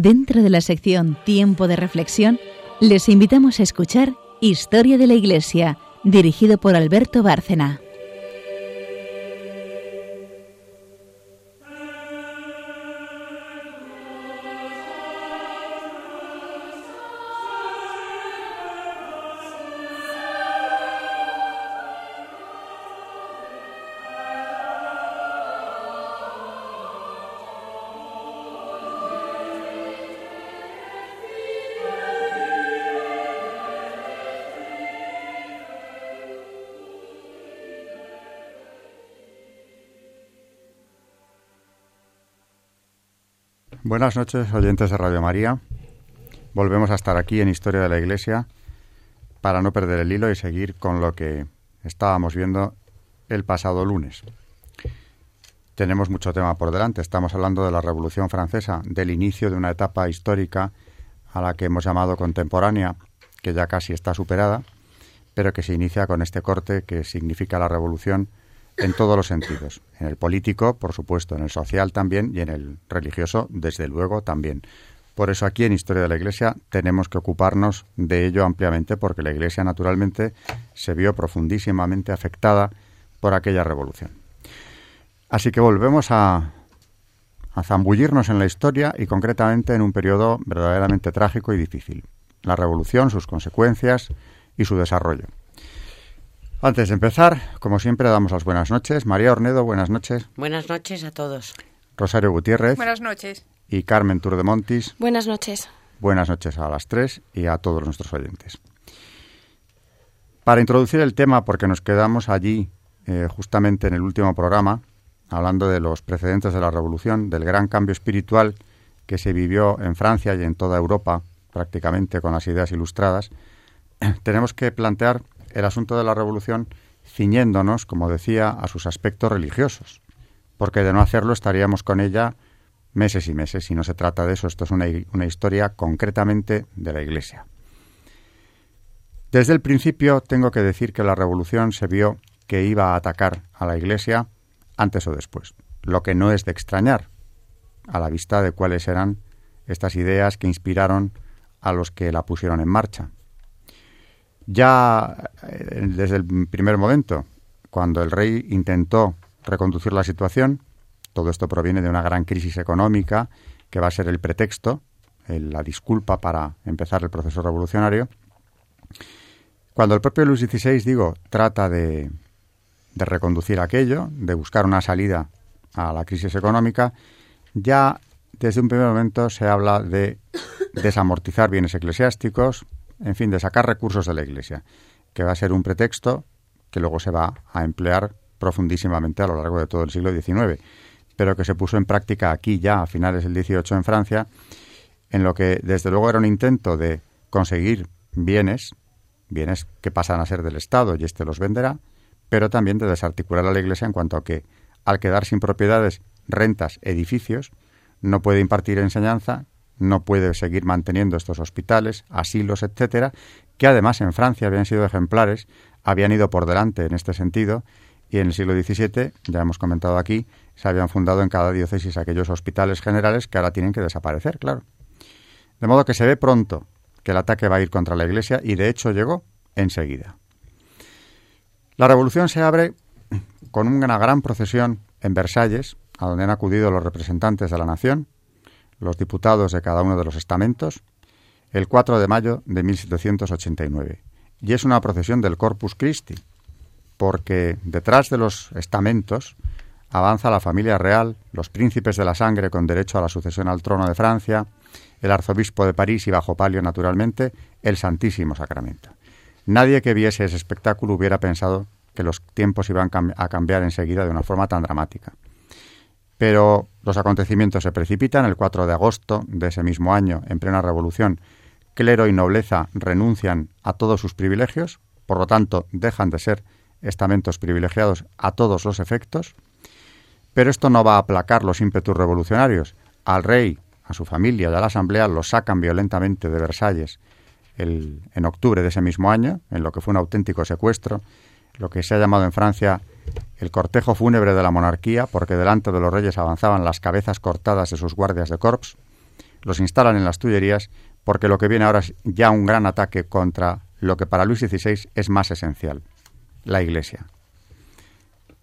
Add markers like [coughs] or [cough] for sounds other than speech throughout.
Dentro de la sección Tiempo de Reflexión, les invitamos a escuchar Historia de la Iglesia, dirigido por Alberto Bárcena. Buenas noches, oyentes de Radio María. Volvemos a estar aquí en Historia de la Iglesia para no perder el hilo y seguir con lo que estábamos viendo el pasado lunes. Tenemos mucho tema por delante. Estamos hablando de la Revolución Francesa, del inicio de una etapa histórica a la que hemos llamado contemporánea, que ya casi está superada, pero que se inicia con este corte que significa la revolución en todos los sentidos. En el político, por supuesto, en el social también y en el religioso, desde luego, también. Por eso aquí en Historia de la Iglesia tenemos que ocuparnos de ello ampliamente porque la Iglesia naturalmente se vio profundísimamente afectada por aquella revolución. Así que volvemos a, zambullirnos en la historia y concretamente en un periodo verdaderamente trágico y difícil. La revolución, sus consecuencias y su desarrollo. Antes de empezar, como siempre, damos las buenas noches. María Ornedo, buenas noches. Buenas noches a todos. Rosario Gutiérrez. Buenas noches. Y Carmen Turdemontis. Buenas noches. Buenas noches a las tres y a todos nuestros oyentes. Para introducir el tema, porque nos quedamos allí eh, justamente en el último programa, hablando de los precedentes de la Revolución, del gran cambio espiritual que se vivió en Francia y en toda Europa, prácticamente con las ideas ilustradas, [clears throat] tenemos que plantear el asunto de la revolución ciñéndonos, como decía, a sus aspectos religiosos, porque de no hacerlo estaríamos con ella meses y meses, y no se trata de eso, esto es una, una historia concretamente de la Iglesia. Desde el principio tengo que decir que la revolución se vio que iba a atacar a la Iglesia antes o después, lo que no es de extrañar, a la vista de cuáles eran estas ideas que inspiraron a los que la pusieron en marcha. Ya eh, desde el primer momento, cuando el rey intentó reconducir la situación, todo esto proviene de una gran crisis económica que va a ser el pretexto, la disculpa para empezar el proceso revolucionario. Cuando el propio Luis XVI, digo, trata de, de reconducir aquello, de buscar una salida a la crisis económica, ya desde un primer momento se habla de desamortizar bienes eclesiásticos, en fin, de sacar recursos de la Iglesia, que va a ser un pretexto que luego se va a emplear profundísimamente a lo largo de todo el siglo XIX, pero que se puso en práctica aquí ya a finales del XVIII en Francia, en lo que desde luego era un intento de conseguir bienes, bienes que pasan a ser del Estado y éste los venderá, pero también de desarticular a la Iglesia en cuanto a que, al quedar sin propiedades, rentas, edificios, no puede impartir enseñanza, no puede seguir manteniendo estos hospitales, asilos, etcétera, que además en Francia habían sido ejemplares, habían ido por delante en este sentido, y en el siglo XVII, ya hemos comentado aquí, se habían fundado en cada diócesis aquellos hospitales generales que ahora tienen que desaparecer, claro. De modo que se ve pronto que el ataque va a ir contra la Iglesia y de hecho llegó enseguida. La revolución se abre con una gran procesión en Versalles, a donde han acudido los representantes de la nación, los diputados de cada uno de los estamentos, el 4 de mayo de 1789. Y es una procesión del Corpus Christi, porque detrás de los estamentos avanza la familia real, los príncipes de la sangre con derecho a la sucesión al trono de Francia, el arzobispo de París y bajo palio, naturalmente, el Santísimo Sacramento. Nadie que viese ese espectáculo hubiera pensado que los tiempos iban a cambiar enseguida de una forma tan dramática. Pero los acontecimientos se precipitan. El 4 de agosto de ese mismo año, en plena revolución, clero y nobleza renuncian a todos sus privilegios, por lo tanto, dejan de ser estamentos privilegiados a todos los efectos. Pero esto no va a aplacar los ímpetus revolucionarios. Al rey, a su familia y a la asamblea los sacan violentamente de Versalles en octubre de ese mismo año, en lo que fue un auténtico secuestro, lo que se ha llamado en Francia el cortejo fúnebre de la monarquía, porque delante de los reyes avanzaban las cabezas cortadas de sus guardias de corps, los instalan en las Tullerías porque lo que viene ahora es ya un gran ataque contra lo que para Luis XVI es más esencial, la Iglesia.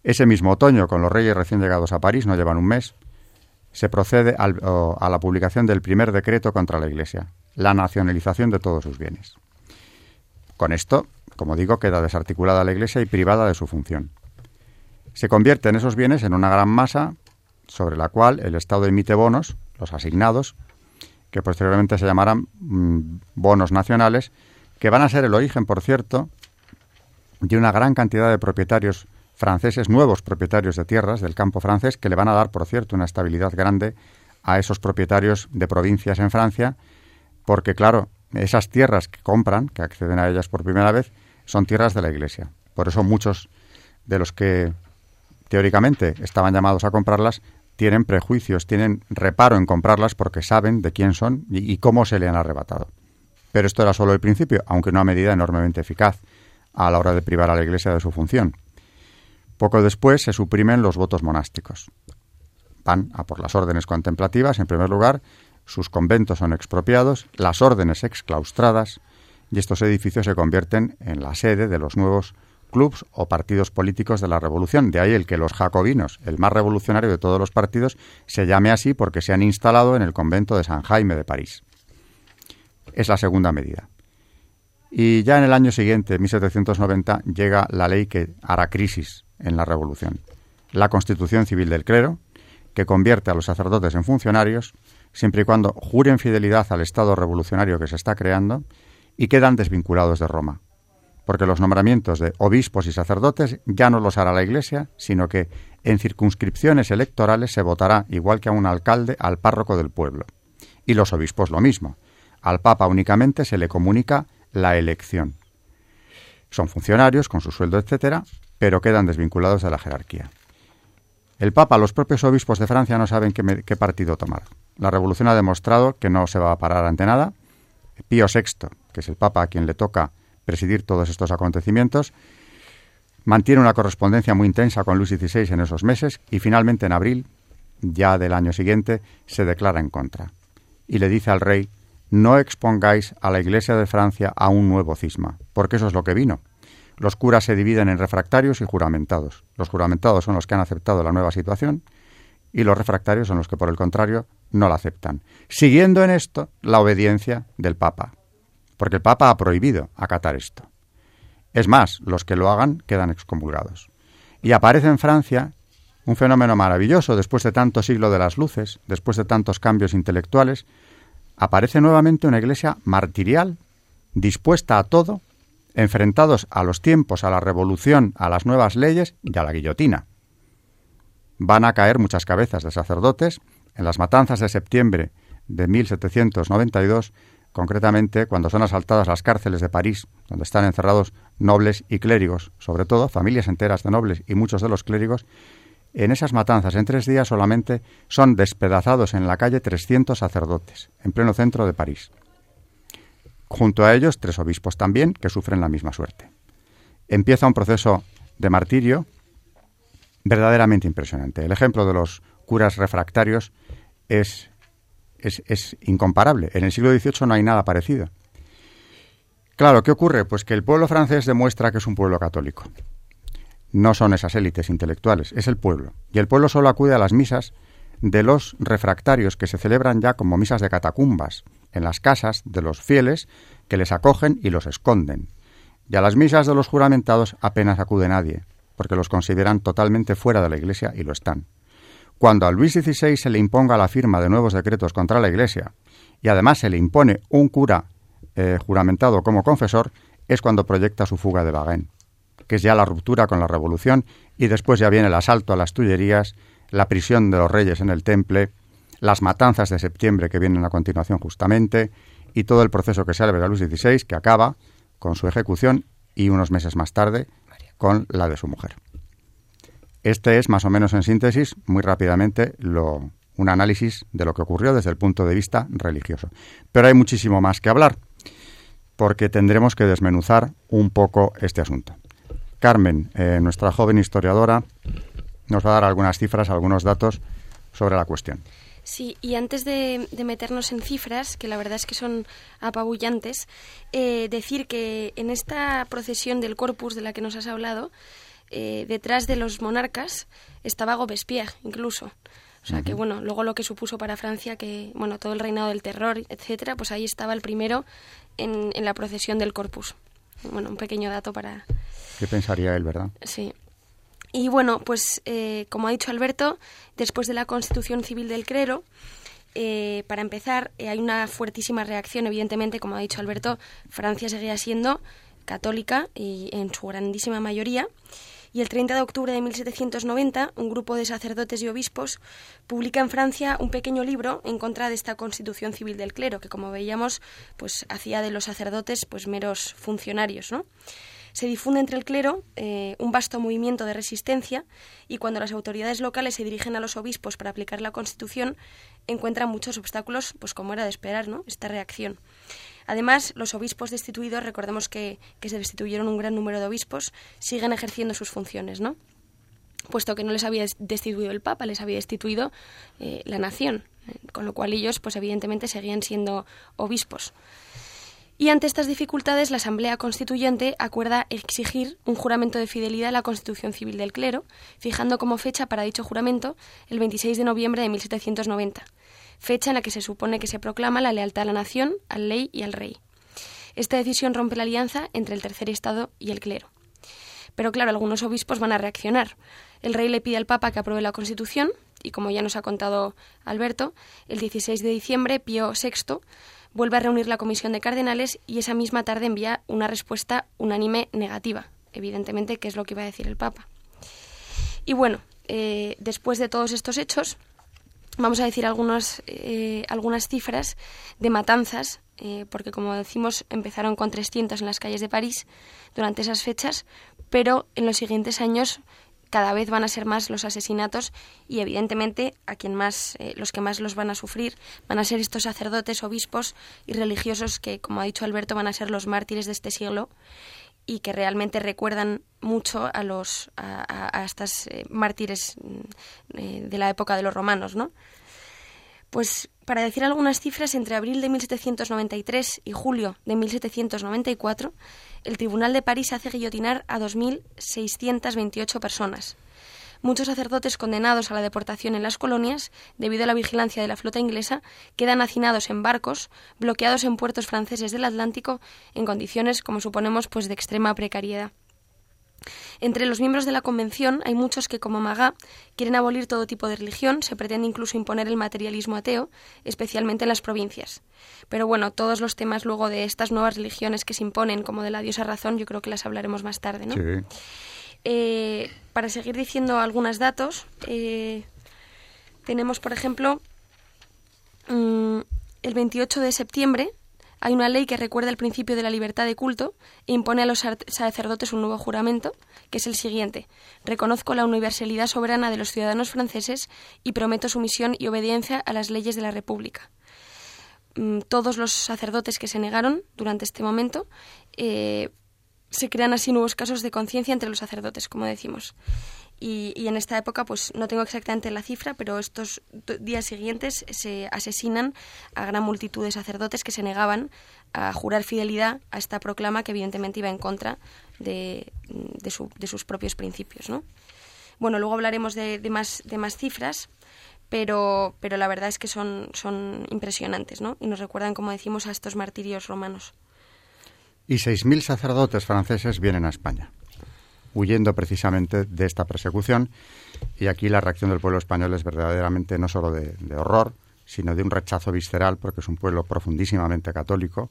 Ese mismo otoño, con los reyes recién llegados a París, no llevan un mes, se procede a la publicación del primer decreto contra la Iglesia, la nacionalización de todos sus bienes. Con esto, como digo, queda desarticulada la Iglesia y privada de su función. Se convierten esos bienes en una gran masa sobre la cual el Estado emite bonos, los asignados, que posteriormente se llamarán mm, bonos nacionales, que van a ser el origen, por cierto, de una gran cantidad de propietarios franceses, nuevos propietarios de tierras del campo francés, que le van a dar, por cierto, una estabilidad grande a esos propietarios de provincias en Francia, porque, claro, esas tierras que compran, que acceden a ellas por primera vez, son tierras de la Iglesia. Por eso muchos de los que teóricamente estaban llamados a comprarlas tienen prejuicios, tienen reparo en comprarlas porque saben de quién son y, cómo se le han arrebatado. Pero esto era solo el principio, aunque una medida enormemente eficaz a la hora de privar a la Iglesia de su función. Poco después se suprimen los votos monásticos. Van a por las órdenes contemplativas, en primer lugar, sus conventos son expropiados, las órdenes exclaustradas, y estos edificios se convierten en la sede de los nuevos clubs o partidos políticos de la revolución. De ahí el que los jacobinos, el más revolucionario de todos los partidos, se llame así porque se han instalado en el convento de San Jaime de París. Es la segunda medida. Y ya en el año siguiente, 1790, llega la ley que hará crisis en la revolución. La Constitución Civil del Clero, que convierte a los sacerdotes en funcionarios, siempre y cuando juren fidelidad al Estado revolucionario que se está creando y quedan desvinculados de Roma porque los nombramientos de obispos y sacerdotes ya no los hará la Iglesia, sino que en circunscripciones electorales se votará, igual que a un alcalde, al párroco del pueblo. Y los obispos lo mismo. Al Papa únicamente se le comunica la elección. Son funcionarios con su sueldo, etcétera, pero quedan desvinculados de la jerarquía. El Papa, los propios obispos de Francia no saben qué, qué partido tomar. La revolución ha demostrado que no se va a parar ante nada. Pío VI, que es el Papa a quien le toca presidir todos estos acontecimientos. Mantiene una correspondencia muy intensa con Luis XVI en esos meses y finalmente en abril, ya del año siguiente, se declara en contra. Y le dice al rey, no expongáis a la Iglesia de Francia a un nuevo cisma, porque eso es lo que vino. Los curas se dividen en refractarios y juramentados. Los juramentados son los que han aceptado la nueva situación y los refractarios son los que, por el contrario, no la aceptan, siguiendo en esto la obediencia del Papa, porque el Papa ha prohibido acatar esto. Es más, los que lo hagan quedan excomulgados. Y aparece en Francia un fenómeno maravilloso después de tanto siglo de las luces, después de tantos cambios intelectuales, aparece nuevamente una iglesia martirial, dispuesta a todo, enfrentados a los tiempos, a la revolución, a las nuevas leyes y a la guillotina. Van a caer muchas cabezas de sacerdotes. En las matanzas de septiembre de 1792 concretamente cuando son asaltadas las cárceles de París, donde están encerrados nobles y clérigos, sobre todo familias enteras de nobles y muchos de los clérigos, en esas matanzas en tres días solamente son despedazados en la calle 300 sacerdotes, en pleno centro de París. Junto a ellos, tres obispos también, que sufren la misma suerte. Empieza un proceso de martirio verdaderamente impresionante. El ejemplo de los curas refractarios es es, incomparable. En el siglo XVIII no hay nada parecido. Claro, ¿qué ocurre? Pues que el pueblo francés demuestra que es un pueblo católico. No son esas élites intelectuales, es el pueblo. Y el pueblo solo acude a las misas de los refractarios que se celebran ya como misas de catacumbas, en las casas de los fieles que les acogen y los esconden. Y a las misas de los juramentados apenas acude nadie, porque los consideran totalmente fuera de la Iglesia y lo están. Cuando a Luis XVI se le imponga la firma de nuevos decretos contra la Iglesia y además se le impone un cura eh, juramentado como confesor, es cuando proyecta su fuga de Bagén, que es ya la ruptura con la revolución y después ya viene el asalto a las Tullerías, la prisión de los reyes en el Temple, las matanzas de septiembre que vienen a continuación justamente y todo el proceso que se abre a Luis XVI que acaba con su ejecución y unos meses más tarde con la de su mujer. Este es, más o menos en síntesis, muy rápidamente, lo, un análisis de lo que ocurrió desde el punto de vista religioso. Pero hay muchísimo más que hablar, porque tendremos que desmenuzar un poco este asunto. Carmen, eh, nuestra joven historiadora, nos va a dar algunas cifras, algunos datos sobre la cuestión. Sí, y antes de, meternos en cifras, que la verdad es que son apabullantes, eh, decir que en esta procesión del Corpus de la que nos has hablado, eh, detrás de los monarcas estaba Robespierre, incluso. O sea, que bueno, luego lo que supuso para Francia, que bueno, todo el reinado del terror, etcétera, pues ahí estaba el primero en, en la procesión del Corpus. Bueno, un pequeño dato para... ¿Qué pensaría él, verdad? Sí. Y bueno, pues eh, como ha dicho Alberto, después de la Constitución Civil del Clero, eh, para empezar, eh, hay una fuertísima reacción. Evidentemente, como ha dicho Alberto, Francia seguía siendo católica y en su grandísima mayoría. Y el 30 de octubre de 1790, un grupo de sacerdotes y obispos publica en Francia un pequeño libro en contra de esta Constitución Civil del Clero, que como veíamos, pues hacía de los sacerdotes pues meros funcionarios, ¿no? se difunde entre el clero eh, un vasto movimiento de resistencia y cuando las autoridades locales se dirigen a los obispos para aplicar la Constitución, encuentran muchos obstáculos, pues como era de esperar, ¿no? Esta reacción. Además, los obispos destituidos, recordemos que, se destituyeron un gran número de obispos, siguen ejerciendo sus funciones, ¿no? Puesto que no les había destituido el Papa, les había destituido eh, la nación, con lo cual ellos, pues evidentemente, seguían siendo obispos. Y ante estas dificultades, la Asamblea Constituyente acuerda exigir un juramento de fidelidad a la Constitución Civil del Clero, fijando como fecha para dicho juramento el 26 de noviembre de 1790, fecha en la que se supone que se proclama la lealtad a la nación, al ley y al rey. Esta decisión rompe la alianza entre el tercer Estado y el clero. Pero claro, algunos obispos van a reaccionar. El rey le pide al Papa que apruebe la Constitución, y como ya nos ha contado Alberto, el 16 de diciembre Pío VI vuelve a reunir la comisión de cardenales y esa misma tarde envía una respuesta unánime negativa, evidentemente, que es lo que iba a decir el Papa. Y bueno, eh, después de todos estos hechos, vamos a decir algunas, eh, algunas cifras de matanzas, eh, porque como decimos, empezaron con 300 en las calles de París durante esas fechas, pero en los siguientes años cada vez van a ser más los asesinatos y evidentemente a quien más eh, los que más los van a sufrir van a ser estos sacerdotes, obispos y religiosos que como ha dicho Alberto van a ser los mártires de este siglo y que realmente recuerdan mucho a los a, estas eh, mártires mm, eh, de la época de los romanos, ¿no? Pues para decir algunas cifras, entre abril de 1793 y julio de 1794, el Tribunal de París hace guillotinar a 2.628 personas. Muchos sacerdotes condenados a la deportación en las colonias, debido a la vigilancia de la flota inglesa, quedan hacinados en barcos, bloqueados en puertos franceses del Atlántico, en condiciones, como suponemos, pues de extrema precariedad. Entre los miembros de la Convención hay muchos que, como Magá, quieren abolir todo tipo de religión, se pretende incluso imponer el materialismo ateo, especialmente en las provincias. Pero bueno, todos los temas luego de estas nuevas religiones que se imponen, como de la diosa razón, yo creo que las hablaremos más tarde, ¿no? Eh, para seguir diciendo algunos datos, eh, tenemos, por ejemplo, mm, el 28 de septiembre hay una ley que recuerda el principio de la libertad de culto e impone a los sacerdotes un nuevo juramento, que es el siguiente. Reconozco la universalidad soberana de los ciudadanos franceses y prometo sumisión y obediencia a las leyes de la República. Mm, todos los sacerdotes que se negaron durante este momento eh, se crean así nuevos casos de conciencia entre los sacerdotes, como decimos. Y, en esta época, pues no tengo exactamente la cifra, pero estos días siguientes se asesinan a gran multitud de sacerdotes que se negaban a jurar fidelidad a esta proclama que evidentemente iba en contra de, sus propios principios. ¿no? Bueno, luego hablaremos de, más, de más cifras, pero, pero la verdad es que son, son impresionantes ¿no? y nos recuerdan, como decimos, a estos martirios romanos. Y 6.000 sacerdotes franceses vienen a España huyendo precisamente de esta persecución. Y aquí la reacción del pueblo español es verdaderamente no solo de, horror, sino de un rechazo visceral, porque es un pueblo profundísimamente católico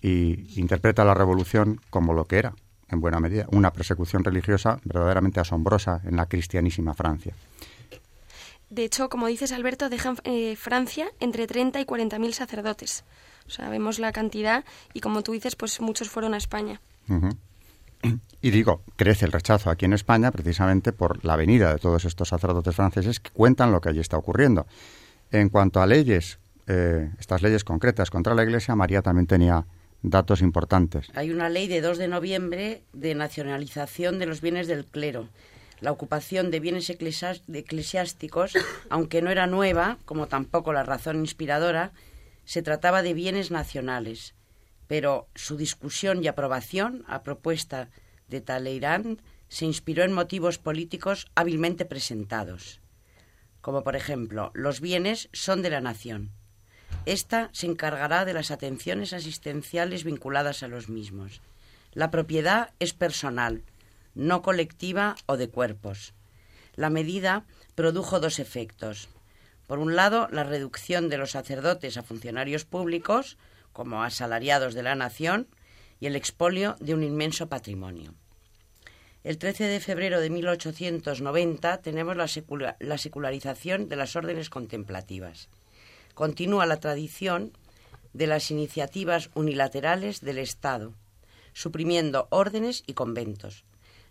y interpreta la revolución como lo que era, en buena medida, una persecución religiosa verdaderamente asombrosa en la cristianísima Francia. De hecho, como dices, Alberto, dejan eh, Francia entre 30 y 40 mil sacerdotes. O sea, vemos la cantidad y, como tú dices, pues muchos fueron a España. Y digo, crece el rechazo aquí en España precisamente por la venida de todos estos sacerdotes franceses que cuentan lo que allí está ocurriendo. En cuanto a leyes, eh, estas leyes concretas contra la Iglesia, María también tenía datos importantes. Hay una ley de 2 de noviembre de nacionalización de los bienes del clero. La ocupación de bienes eclesiásticos, [coughs] aunque no era nueva, como tampoco la razón inspiradora, se trataba de bienes nacionales, pero su discusión y aprobación, a propuesta de Talleyrand, se inspiró en motivos políticos hábilmente presentados, como por ejemplo, los bienes son de la nación. Esta se encargará de las atenciones asistenciales vinculadas a los mismos. La propiedad es personal, no colectiva o de cuerpos. La medida produjo dos efectos. Por un lado, la reducción de los sacerdotes a funcionarios públicos, como asalariados de la nación, y el expolio de un inmenso patrimonio. El 13 de febrero de 1890 tenemos la, secularización de las órdenes contemplativas. Continúa la tradición de las iniciativas unilaterales del Estado, suprimiendo órdenes y conventos.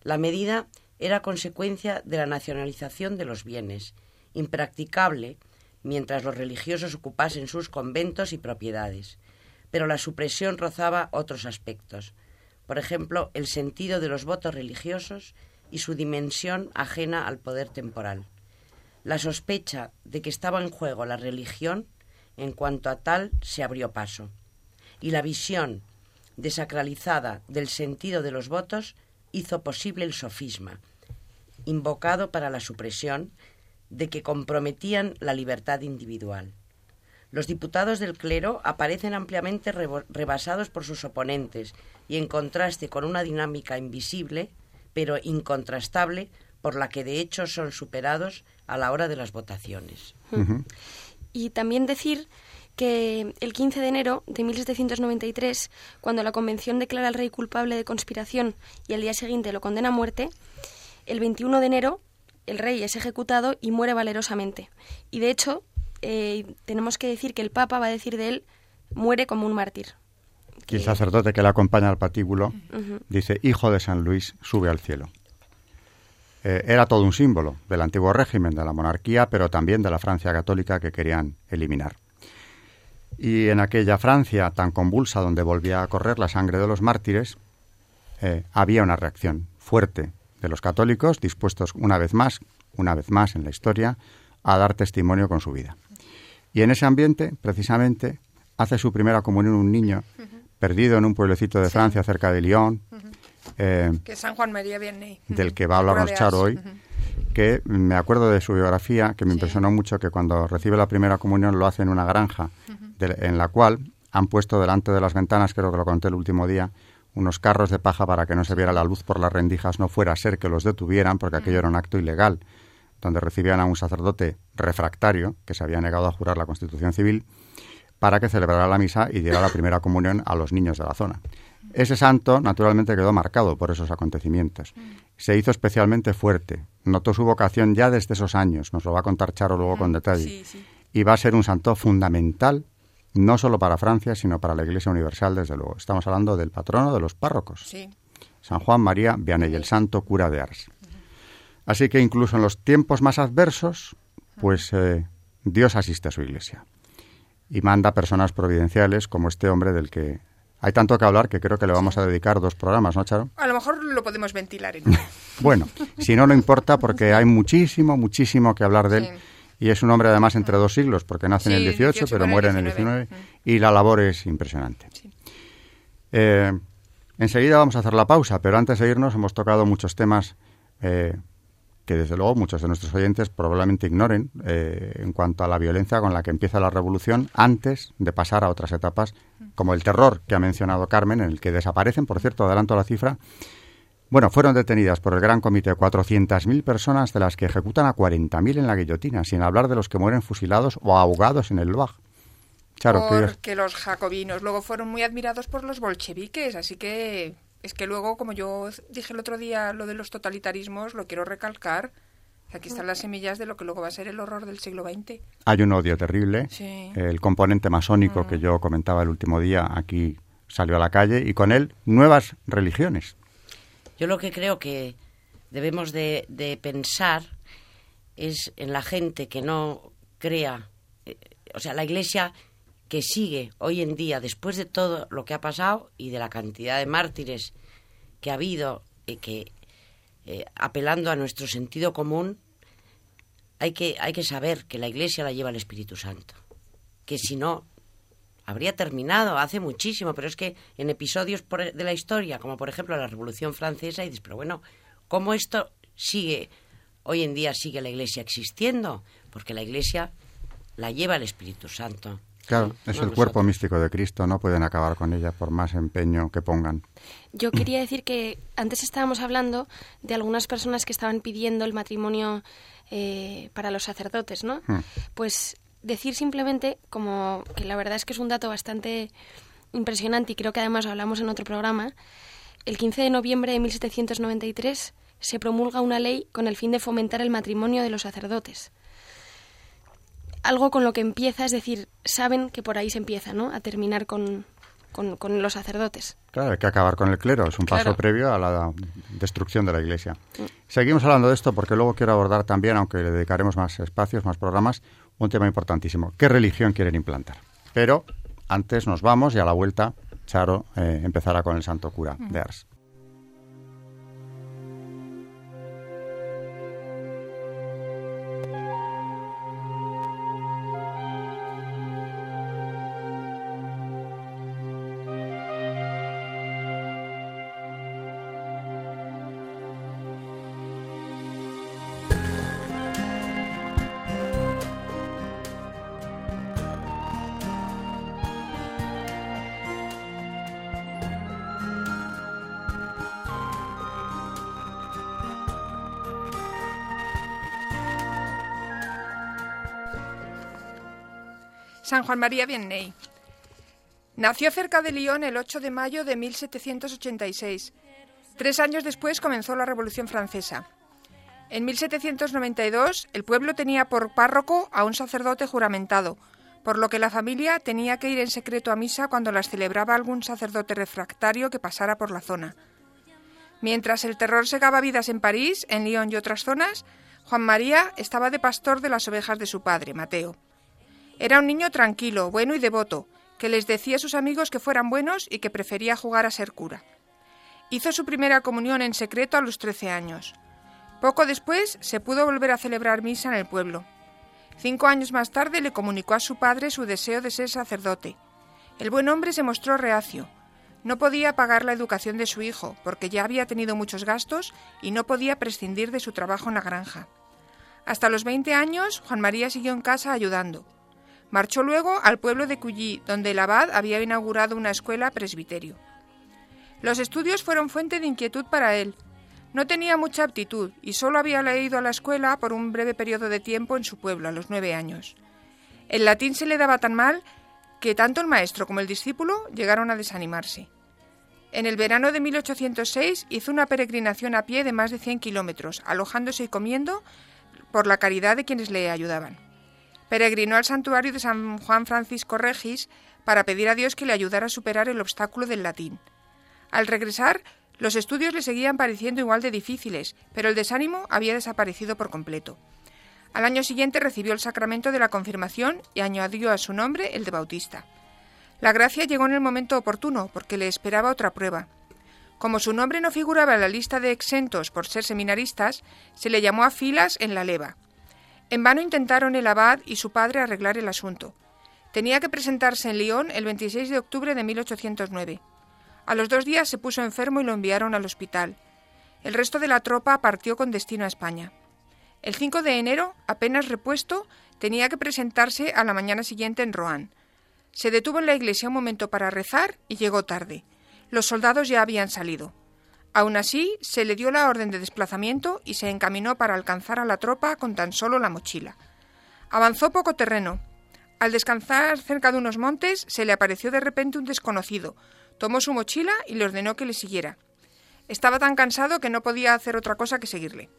La medida era consecuencia de la nacionalización de los bienes, impracticable mientras los religiosos ocupasen sus conventos y propiedades. Pero la supresión rozaba otros aspectos por ejemplo, el sentido de los votos religiosos y su dimensión ajena al poder temporal. La sospecha de que estaba en juego la religión, en cuanto a tal, se abrió paso. Y la visión desacralizada del sentido de los votos hizo posible el sofisma, invocado para la supresión, de que comprometían la libertad individual. Los diputados del clero aparecen ampliamente rebasados por sus oponentes y en contraste con una dinámica invisible, pero incontrastable, por la que de hecho son superados a la hora de las votaciones. Y también decir que el 15 de enero de 1793, cuando la Convención declara al rey culpable de conspiración y al día siguiente lo condena a muerte, el 21 de enero el rey es ejecutado y muere valerosamente. Y de hecho, eh, tenemos que decir que el Papa va a decir de él, muere como un mártir. Y el sacerdote que le acompaña al patíbulo dice, Hijo de San Luis, sube al cielo. Eh, era todo un símbolo del antiguo régimen, de la monarquía, pero también de la Francia católica que querían eliminar. Y en aquella Francia tan convulsa, donde volvía a correr la sangre de los mártires, eh, había una reacción fuerte de los católicos, dispuestos una vez más, una vez más en la historia, a dar testimonio con su vida. Y en ese ambiente, precisamente, hace su primera comunión un niño perdido en un pueblecito de Francia cerca de Lyon. Eh, que San Juan María Vianney. Del que va a hablarnos Charo hoy. Que me acuerdo de su biografía, que me impresionó mucho que cuando recibe la primera comunión lo hace en una granja, en la cual han puesto delante de las ventanas, creo que lo conté el último día, unos carros de paja para que no se viera la luz por las rendijas, no fuera a ser que los detuvieran, porque aquello era un acto ilegal donde recibían a un sacerdote refractario, que se había negado a jurar la Constitución Civil, para que celebrara la misa y diera la primera comunión a los niños de la zona. Ese santo, naturalmente, quedó marcado por esos acontecimientos. Se hizo especialmente fuerte. Notó su vocación ya desde esos años. Nos lo va a contar Charo luego con detalle. Y va a ser un santo fundamental, no solo para Francia, sino para la Iglesia Universal, desde luego. Estamos hablando del patrono de los párrocos. San Juan María Vianney, el santo cura de Ars. Así que incluso en los tiempos más adversos, pues eh, Dios asiste a su iglesia y manda personas providenciales como este hombre del que hay tanto que hablar que creo que le vamos a dedicar dos programas, ¿no, Charo? A lo mejor lo podemos ventilar. En... [laughs] bueno, si no, no importa porque hay muchísimo, muchísimo que hablar de él. Y es un hombre además entre dos siglos, porque nace en el 18, pero muere en el 19. Y la labor es impresionante. Eh, enseguida vamos a hacer la pausa, pero antes de irnos hemos tocado muchos temas eh, que desde luego muchos de nuestros oyentes probablemente ignoren eh, en cuanto a la violencia con la que empieza la revolución antes de pasar a otras etapas, como el terror que ha mencionado Carmen, en el que desaparecen, por cierto, adelanto la cifra, bueno, fueron detenidas por el Gran Comité 400.000 personas, de las que ejecutan a 40.000 en la guillotina, sin hablar de los que mueren fusilados o ahogados en el Loire. Claro, Porque los jacobinos luego fueron muy admirados por los bolcheviques, así que es que luego, como yo dije el otro día, lo de los totalitarismos, lo quiero recalcar. Aquí están las semillas de lo que luego va a ser el horror del siglo XX. Hay un odio terrible. El componente masónico que mm. yo comentaba el último día aquí salió a la calle y con él nuevas religiones. Yo lo que creo que debemos de, de pensar es en la gente que no crea, eh, o sea, la Iglesia que sigue hoy en día, después de todo lo que ha pasado y de la cantidad de mártires que ha habido y que eh, apelando a nuestro sentido común, hay que, hay que saber que la Iglesia la lleva el Espíritu Santo. Que si no, habría terminado hace muchísimo, pero es que en episodios de la historia, como por ejemplo la Revolución Francesa, y dices, pero bueno, ¿cómo esto sigue, hoy en día sigue la Iglesia existiendo? Porque la Iglesia la lleva el Espíritu Santo. Claro, es el cuerpo místico de Cristo, no pueden acabar con ella por más empeño que pongan. Yo quería decir que antes estábamos hablando de algunas personas que estaban pidiendo el matrimonio eh, para los sacerdotes, ¿no? Hmm. Pues decir simplemente, como que la verdad es que es un dato bastante impresionante y creo que además hablamos en otro programa, el 15 de noviembre de 1793 se promulga una ley con el fin de fomentar el matrimonio de los sacerdotes algo con lo que empieza, es decir, saben que por ahí se empieza, ¿no? A terminar con, con, los sacerdotes. Claro, hay que acabar con el clero, es un paso previo a la destrucción de la Iglesia. Mm. Seguimos hablando de esto porque luego quiero abordar también, aunque le dedicaremos más espacios, más programas, un tema importantísimo. ¿Qué religión quieren implantar? Pero antes nos vamos y a la vuelta Charo eh, empezará con el santo cura de Ars. San Juan María Vianney. Nació cerca de Lyon el 8 de mayo de 1786. Tres años después comenzó la Revolución Francesa. En 1792 el pueblo tenía por párroco a un sacerdote juramentado, por lo que la familia tenía que ir en secreto a misa cuando las celebraba algún sacerdote refractario que pasara por la zona. Mientras el terror segaba vidas en París, en Lyon y otras zonas, Juan María estaba de pastor de las ovejas de su padre, Mateo. Era un niño tranquilo, bueno y devoto, que les decía a sus amigos que fueran buenos y que prefería jugar a ser cura. Hizo su primera comunión en secreto a los trece años. Poco después se pudo volver a celebrar misa en el pueblo. Cinco años más tarde le comunicó a su padre su deseo de ser sacerdote. El buen hombre se mostró reacio. No podía pagar la educación de su hijo, porque ya había tenido muchos gastos y no podía prescindir de su trabajo en la granja. Hasta los veinte años, Juan María siguió en casa ayudando. Marchó luego al pueblo de Cullí, donde el abad había inaugurado una escuela presbiterio. Los estudios fueron fuente de inquietud para él. No tenía mucha aptitud y solo había leído a la escuela por un breve periodo de tiempo en su pueblo, a los nueve años. El latín se le daba tan mal que tanto el maestro como el discípulo llegaron a desanimarse. En el verano de 1806 hizo una peregrinación a pie de más de 100 kilómetros, alojándose y comiendo por la caridad de quienes le ayudaban peregrinó al santuario de San Juan Francisco Regis para pedir a Dios que le ayudara a superar el obstáculo del latín. Al regresar, los estudios le seguían pareciendo igual de difíciles, pero el desánimo había desaparecido por completo. Al año siguiente recibió el sacramento de la confirmación y añadió a su nombre el de bautista. La gracia llegó en el momento oportuno, porque le esperaba otra prueba. Como su nombre no figuraba en la lista de exentos por ser seminaristas, se le llamó a filas en la leva. En vano intentaron el abad y su padre arreglar el asunto. Tenía que presentarse en Lyon el 26 de octubre de 1809. A los dos días se puso enfermo y lo enviaron al hospital. El resto de la tropa partió con destino a España. El 5 de enero, apenas repuesto, tenía que presentarse a la mañana siguiente en Rouen. Se detuvo en la iglesia un momento para rezar y llegó tarde. Los soldados ya habían salido. Aún así, se le dio la orden de desplazamiento y se encaminó para alcanzar a la tropa con tan solo la mochila. Avanzó poco terreno. Al descansar cerca de unos montes, se le apareció de repente un desconocido. Tomó su mochila y le ordenó que le siguiera. Estaba tan cansado que no podía hacer otra cosa que seguirle.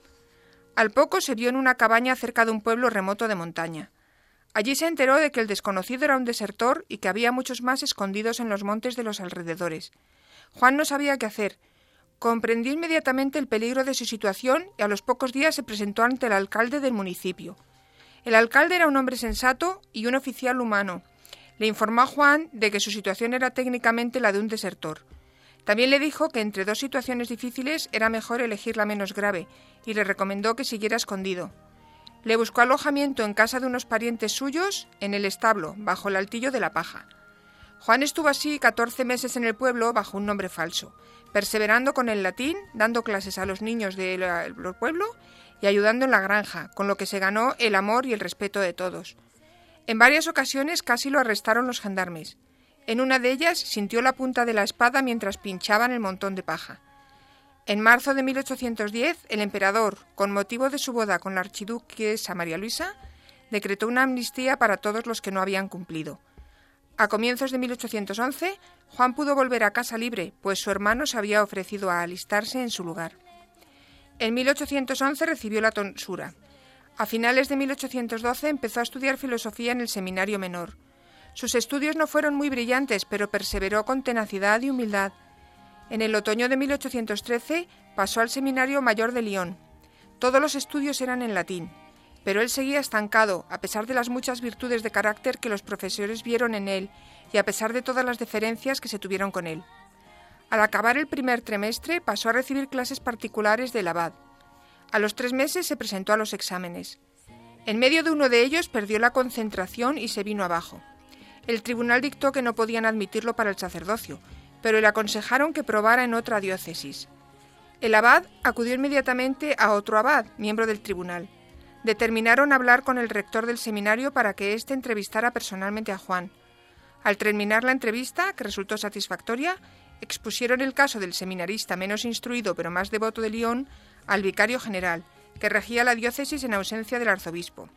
Al poco se vio en una cabaña cerca de un pueblo remoto de montaña. Allí se enteró de que el desconocido era un desertor y que había muchos más escondidos en los montes de los alrededores. Juan no sabía qué hacer, Comprendió inmediatamente el peligro de su situación y a los pocos días se presentó ante el alcalde del municipio. El alcalde era un hombre sensato y un oficial humano. Le informó a Juan de que su situación era técnicamente la de un desertor. También le dijo que entre dos situaciones difíciles era mejor elegir la menos grave y le recomendó que siguiera escondido. Le buscó alojamiento en casa de unos parientes suyos en el establo, bajo el altillo de la paja. Juan estuvo así 14 meses en el pueblo bajo un nombre falso, perseverando con el latín, dando clases a los niños del pueblo y ayudando en la granja, con lo que se ganó el amor y el respeto de todos. En varias ocasiones casi lo arrestaron los gendarmes. En una de ellas sintió la punta de la espada mientras pinchaban el montón de paja. En marzo de 1810, el emperador, con motivo de su boda con la archiduquesa María Luisa, decretó una amnistía para todos los que no habían cumplido. A comienzos de 1811, Juan pudo volver a casa libre, pues su hermano se había ofrecido a alistarse en su lugar. En 1811 recibió la tonsura. A finales de 1812 empezó a estudiar filosofía en el seminario menor. Sus estudios no fueron muy brillantes, pero perseveró con tenacidad y humildad. En el otoño de 1813 pasó al seminario mayor de Lyon. Todos los estudios eran en latín pero él seguía estancado, a pesar de las muchas virtudes de carácter que los profesores vieron en él y a pesar de todas las deferencias que se tuvieron con él. Al acabar el primer trimestre pasó a recibir clases particulares del abad. A los tres meses se presentó a los exámenes. En medio de uno de ellos perdió la concentración y se vino abajo. El tribunal dictó que no podían admitirlo para el sacerdocio, pero le aconsejaron que probara en otra diócesis. El abad acudió inmediatamente a otro abad, miembro del tribunal determinaron hablar con el rector del seminario para que éste entrevistara personalmente a Juan. Al terminar la entrevista, que resultó satisfactoria, expusieron el caso del seminarista menos instruido pero más devoto de León al vicario general, que regía la diócesis en ausencia del arzobispo.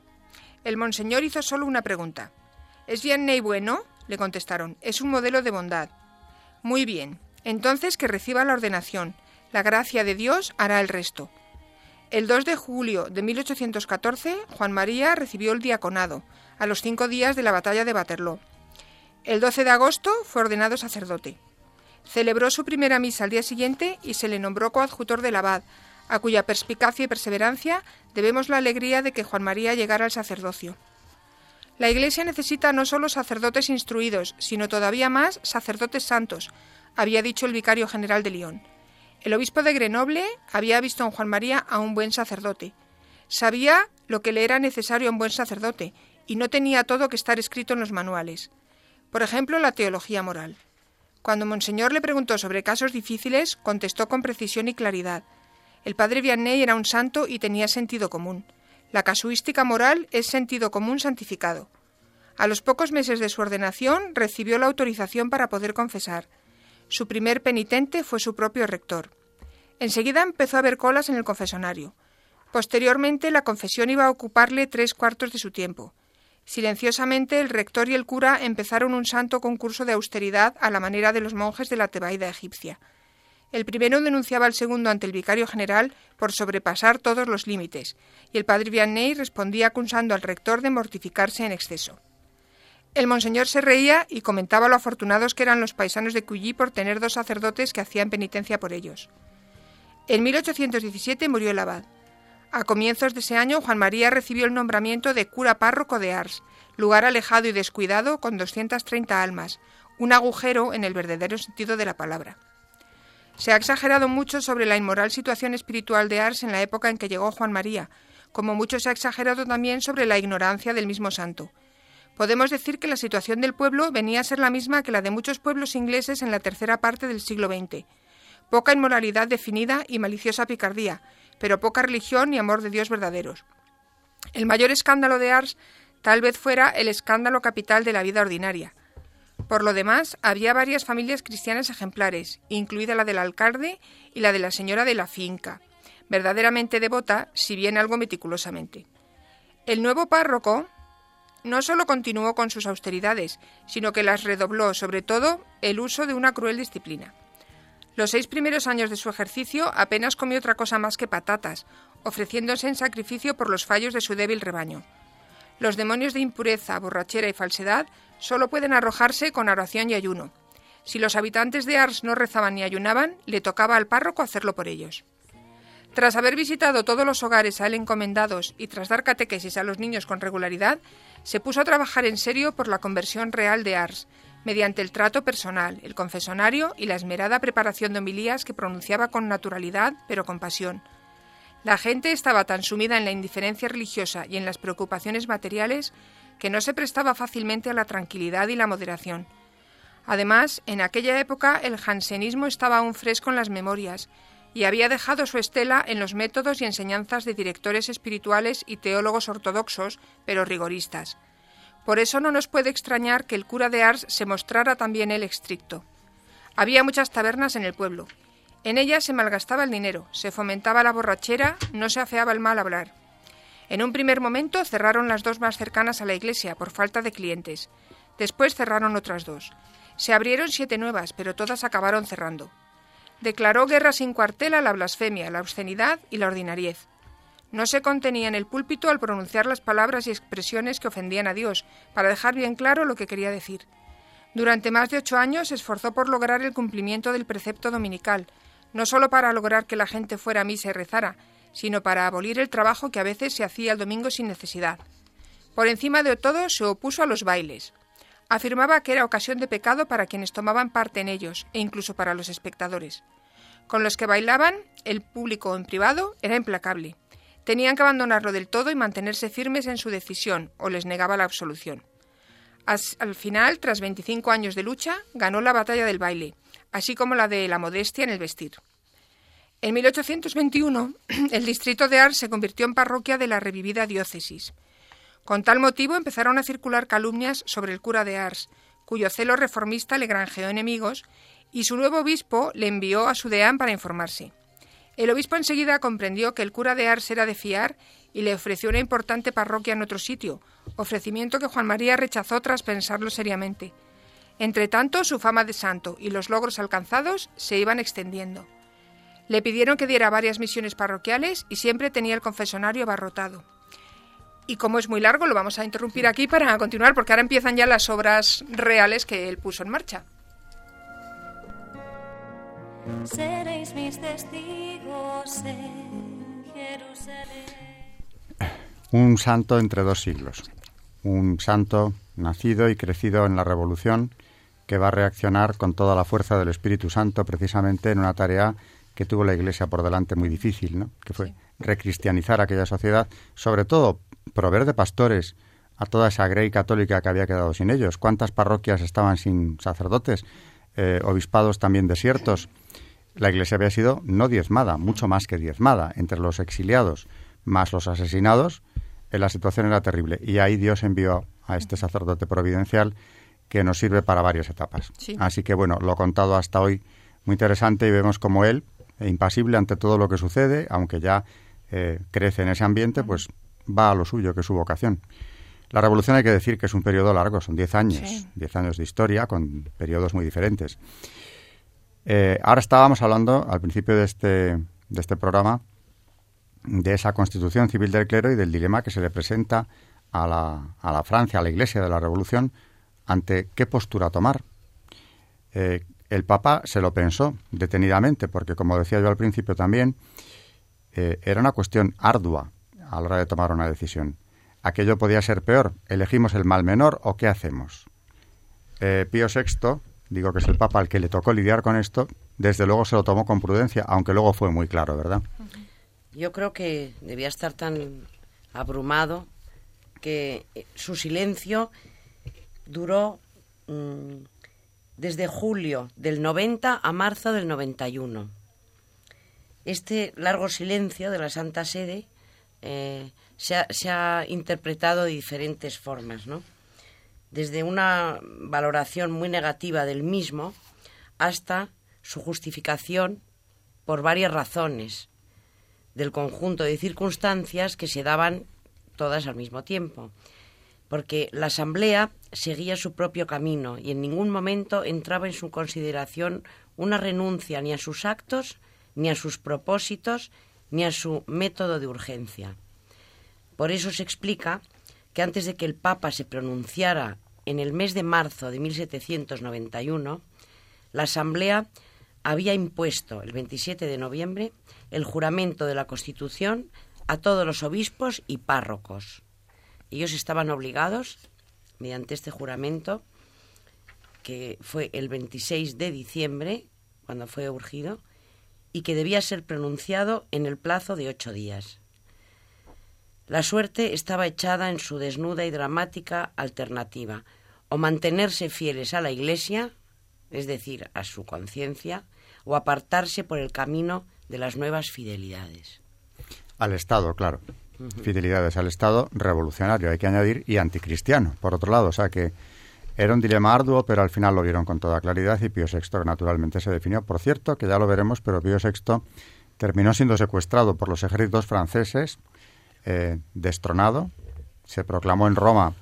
El monseñor hizo solo una pregunta. ¿Es bien y bueno? le contestaron. Es un modelo de bondad. Muy bien. Entonces que reciba la ordenación. La gracia de Dios hará el resto. El 2 de julio de 1814, Juan María recibió el diaconado, a los cinco días de la batalla de Waterloo. El 12 de agosto fue ordenado sacerdote. Celebró su primera misa al día siguiente y se le nombró coadjutor del abad, a cuya perspicacia y perseverancia debemos la alegría de que Juan María llegara al sacerdocio. La Iglesia necesita no solo sacerdotes instruidos, sino todavía más sacerdotes santos, había dicho el vicario general de León. El obispo de Grenoble había visto en Juan María a un buen sacerdote. Sabía lo que le era necesario a un buen sacerdote y no tenía todo que estar escrito en los manuales. Por ejemplo, la teología moral. Cuando Monseñor le preguntó sobre casos difíciles, contestó con precisión y claridad. El padre Vianney era un santo y tenía sentido común. La casuística moral es sentido común santificado. A los pocos meses de su ordenación recibió la autorización para poder confesar. Su primer penitente fue su propio rector. Enseguida empezó a ver colas en el confesonario. Posteriormente, la confesión iba a ocuparle tres cuartos de su tiempo. Silenciosamente, el rector y el cura empezaron un santo concurso de austeridad a la manera de los monjes de la Tebaida egipcia. El primero denunciaba al segundo ante el vicario general por sobrepasar todos los límites, y el padre Vianney respondía acusando al rector de mortificarse en exceso. El monseñor se reía y comentaba lo afortunados que eran los paisanos de Cullí por tener dos sacerdotes que hacían penitencia por ellos. En 1817 murió el abad. A comienzos de ese año, Juan María recibió el nombramiento de cura párroco de Ars, lugar alejado y descuidado con 230 almas, un agujero en el verdadero sentido de la palabra. Se ha exagerado mucho sobre la inmoral situación espiritual de Ars en la época en que llegó Juan María, como mucho se ha exagerado también sobre la ignorancia del mismo santo. Podemos decir que la situación del pueblo venía a ser la misma que la de muchos pueblos ingleses en la tercera parte del siglo XX. Poca inmoralidad definida y maliciosa picardía, pero poca religión y amor de Dios verdaderos. El mayor escándalo de Ars tal vez fuera el escándalo capital de la vida ordinaria. Por lo demás, había varias familias cristianas ejemplares, incluida la del alcalde y la de la señora de la finca, verdaderamente devota, si bien algo meticulosamente. El nuevo párroco, no solo continuó con sus austeridades, sino que las redobló, sobre todo el uso de una cruel disciplina. Los seis primeros años de su ejercicio apenas comió otra cosa más que patatas, ofreciéndose en sacrificio por los fallos de su débil rebaño. Los demonios de impureza, borrachera y falsedad solo pueden arrojarse con oración y ayuno. Si los habitantes de Ars no rezaban ni ayunaban, le tocaba al párroco hacerlo por ellos. Tras haber visitado todos los hogares a él encomendados y tras dar catequesis a los niños con regularidad, se puso a trabajar en serio por la conversión real de Ars, mediante el trato personal, el confesonario y la esmerada preparación de homilías que pronunciaba con naturalidad, pero con pasión. La gente estaba tan sumida en la indiferencia religiosa y en las preocupaciones materiales que no se prestaba fácilmente a la tranquilidad y la moderación. Además, en aquella época el jansenismo estaba aún fresco en las memorias y había dejado su estela en los métodos y enseñanzas de directores espirituales y teólogos ortodoxos, pero rigoristas. Por eso no nos puede extrañar que el cura de Ars se mostrara también él estricto. Había muchas tabernas en el pueblo. En ellas se malgastaba el dinero, se fomentaba la borrachera, no se afeaba el mal hablar. En un primer momento cerraron las dos más cercanas a la iglesia por falta de clientes. Después cerraron otras dos. Se abrieron siete nuevas, pero todas acabaron cerrando. Declaró guerra sin cuartel a la blasfemia, la obscenidad y la ordinariez. No se contenía en el púlpito al pronunciar las palabras y expresiones que ofendían a Dios, para dejar bien claro lo que quería decir. Durante más de ocho años se esforzó por lograr el cumplimiento del precepto dominical, no solo para lograr que la gente fuera a misa y rezara, sino para abolir el trabajo que a veces se hacía el domingo sin necesidad. Por encima de todo se opuso a los bailes. Afirmaba que era ocasión de pecado para quienes tomaban parte en ellos e incluso para los espectadores. Con los que bailaban, el público en privado era implacable. Tenían que abandonarlo del todo y mantenerse firmes en su decisión, o les negaba la absolución. al final, tras 25 años de lucha, ganó la batalla del baile, así como la de la modestia en el vestir. En 1821, [clears throat] el distrito de Ars se convirtió en parroquia de la revivida diócesis. Con tal motivo empezaron a circular calumnias sobre el cura de Ars, cuyo celo reformista le granjeó enemigos, y su nuevo obispo le envió a su deán para informarse. El obispo enseguida comprendió que el cura de Ars era de fiar y le ofreció una importante parroquia en otro sitio, ofrecimiento que Juan María rechazó tras pensarlo seriamente. Entretanto, su fama de santo y los logros alcanzados se iban extendiendo. Le pidieron que diera varias misiones parroquiales y siempre tenía el confesonario abarrotado. Y como es muy largo, lo vamos a interrumpir aquí para continuar, porque ahora empiezan ya las obras reales que él puso en marcha. Seréis mis testigos en Jerusalén. Un santo entre dos siglos. Un santo nacido y crecido en la Revolución que va a reaccionar con toda la fuerza del Espíritu Santo precisamente en una tarea que tuvo la Iglesia por delante muy difícil, ¿no? que fue recristianizar aquella sociedad, sobre todo proveer de pastores a toda esa grey católica que había quedado sin ellos. ¿Cuántas parroquias estaban sin sacerdotes? Eh, obispados también desiertos. La iglesia había sido no diezmada, mucho más que diezmada. Entre los exiliados más los asesinados, eh, la situación era terrible. Y ahí Dios envió a este sacerdote providencial que nos sirve para varias etapas. Así que bueno, lo contado hasta hoy muy interesante y vemos como él, eh, impasible ante todo lo que sucede, aunque ya crece en ese ambiente, pues va a lo suyo, que es su vocación. La revolución hay que decir que es un periodo largo, son 10 años, 10 años de historia con periodos muy diferentes. Eh, ahora estábamos hablando al principio de este, de este programa de esa constitución civil del clero y del dilema que se le presenta a la, a la Francia, a la Iglesia de la Revolución, ante qué postura tomar. Eh, el Papa se lo pensó detenidamente, porque como decía yo al principio también, eh, era una cuestión ardua a la hora de tomar una decisión aquello podía ser peor. ¿Elegimos el mal menor o qué hacemos? Eh, Pío VI, digo que es el Papa al que le tocó lidiar con esto, desde luego se lo tomó con prudencia, aunque luego fue muy claro, ¿verdad? Yo creo que debía estar tan abrumado que eh, su silencio duró mm, desde julio del 90 a marzo del 91. Este largo silencio de la Santa Sede eh, se ha, interpretado de diferentes formas, ¿no? Desde una valoración muy negativa del mismo hasta su justificación por varias razones del conjunto de circunstancias que se daban todas al mismo tiempo. Porque la Asamblea seguía su propio camino y en ningún momento entraba en su consideración una renuncia ni a sus actos, ni a sus propósitos, ni a su método de urgencia. Por eso se explica que antes de que el Papa se pronunciara en el mes de marzo de 1791, la Asamblea había impuesto el 27 de noviembre el juramento de la Constitución a todos los obispos y párrocos. Ellos estaban obligados, mediante este juramento, que fue el 26 de diciembre, cuando fue urgido, y que debía ser pronunciado en el plazo de ocho días. La suerte estaba echada en su desnuda y dramática alternativa, o mantenerse fieles a la Iglesia, es decir, a su conciencia, o apartarse por el camino de las nuevas fidelidades. Al Estado, claro. Fidelidades al Estado revolucionario, hay que añadir, y anticristiano, por otro lado. O sea que era un dilema arduo, pero al final lo vieron con toda claridad y Pío VI naturalmente se definió. Por cierto, que ya lo veremos, pero Pío VI terminó siendo secuestrado por los ejércitos franceses, eh, destronado, se proclamó en Roma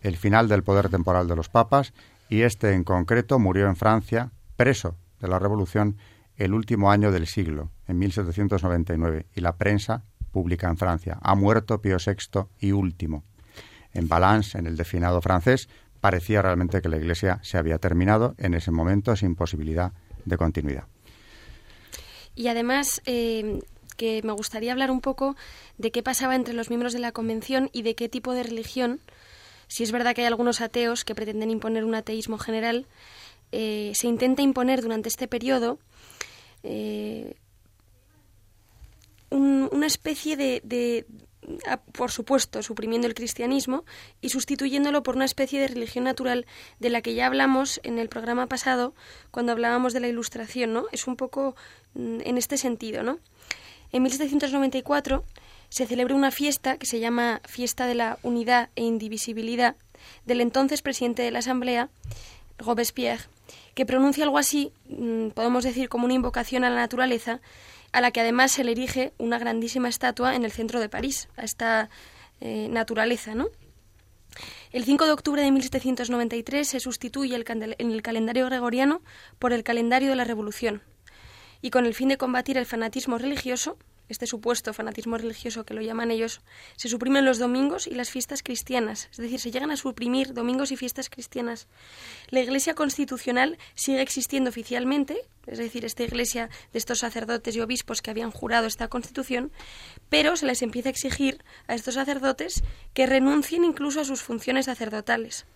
el final del poder temporal de los papas y este en concreto murió en Francia, preso de la Revolución, el último año del siglo, en 1799, y la prensa publica en Francia. Ha muerto Pío VI y último. En Valence, en el definado francés, parecía realmente que la Iglesia se había terminado en ese momento sin posibilidad de continuidad. Y además, eh, que me gustaría hablar un poco de qué pasaba entre los miembros de la Convención y de qué tipo de religión, si es verdad que hay algunos ateos que pretenden imponer un ateísmo general, eh, se intenta imponer durante este periodo eh, una especie de, por supuesto, suprimiendo el cristianismo y sustituyéndolo por una especie de religión natural de la que ya hablamos en el programa pasado cuando hablábamos de la ilustración, ¿no? Es un poco mm, en este sentido, ¿no? En 1794 se celebra una fiesta que se llama Fiesta de la Unidad e Indivisibilidad del entonces presidente de la Asamblea, Robespierre, que pronuncia algo así, mm, podemos decir como una invocación a la naturaleza, a la que además se le erige una grandísima estatua en el centro de París, a esta eh, naturaleza, ¿no? El 5 de octubre de 1793 se sustituye el, en el calendario gregoriano por el calendario de la Revolución, y con el fin de combatir el fanatismo religioso, este supuesto fanatismo religioso que lo llaman ellos, se suprimen los domingos y las fiestas cristianas, es decir, se llegan a suprimir domingos y fiestas cristianas. La Iglesia constitucional sigue existiendo oficialmente, es decir, esta Iglesia de estos sacerdotes y obispos que habían jurado esta Constitución, pero se les empieza a exigir a estos sacerdotes que renuncien incluso a sus funciones sacerdotales.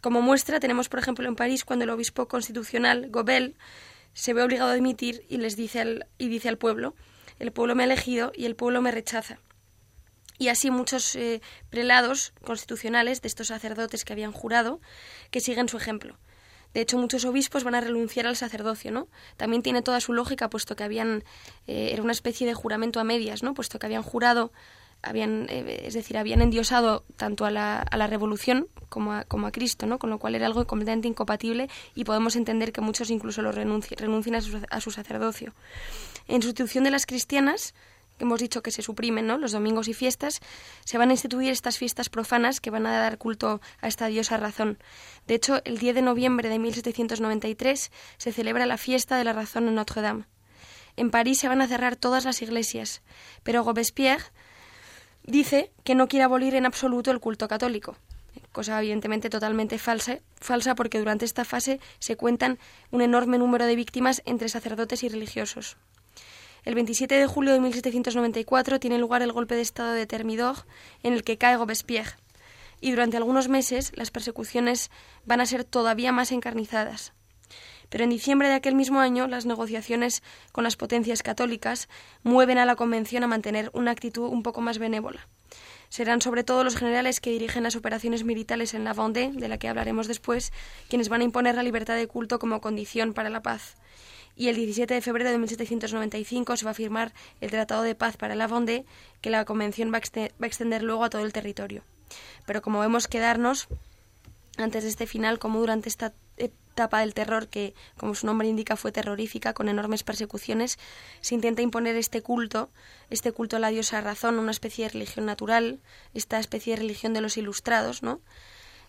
Como muestra tenemos, por ejemplo, en París cuando el obispo constitucional, Gobel, se ve obligado a dimitir y les dice al, y dice al pueblo el pueblo me ha elegido y el pueblo me rechaza. Y así muchos eh, prelados constitucionales de estos sacerdotes que habían jurado que siguen su ejemplo. De hecho, muchos obispos van a renunciar al sacerdocio, ¿no? También tiene toda su lógica, puesto que habían eh, era una especie de juramento a medias, ¿no? Puesto que habían jurado, habían, eh, es decir, habían endiosado tanto a la, a la revolución como a, como a Cristo, ¿no? Con lo cual era algo completamente incompatible y podemos entender que muchos incluso lo renuncien, renuncien a su, a su sacerdocio. En sustitución de las cristianas, hemos dicho que se suprimen ¿no? los domingos y fiestas, se van a instituir estas fiestas profanas que van a dar culto a esta diosa razón. De hecho, el 10 de noviembre de 1793 se celebra la fiesta de la razón en Notre Dame. En París se van a cerrar todas las iglesias, pero Robespierre dice que no quiere abolir en absoluto el culto católico, cosa evidentemente totalmente falsa, falsa porque durante esta fase se cuentan un enorme número de víctimas entre sacerdotes y religiosos. El 27 de julio de 1794 tiene lugar el golpe de Estado de Thermidor, en el que cae Robespierre, y durante algunos meses las persecuciones van a ser todavía más encarnizadas. Pero en diciembre de aquel mismo año las negociaciones con las potencias católicas mueven a la Convención a mantener una actitud un poco más benévola. Serán sobre todo los generales que dirigen las operaciones militares en la Vendée, de la que hablaremos después, quienes van a imponer la libertad de culto como condición para la paz y el 17 de febrero de 1795 se va a firmar el Tratado de Paz para la Vendée, que la Convención va a, extender luego a todo el territorio. Pero como vemos quedarnos antes de este final, como durante esta etapa del terror, que como su nombre indica fue terrorífica, con enormes persecuciones, se intenta imponer este culto, este culto a la diosa razón, una especie de religión natural, esta especie de religión de los ilustrados, ¿no?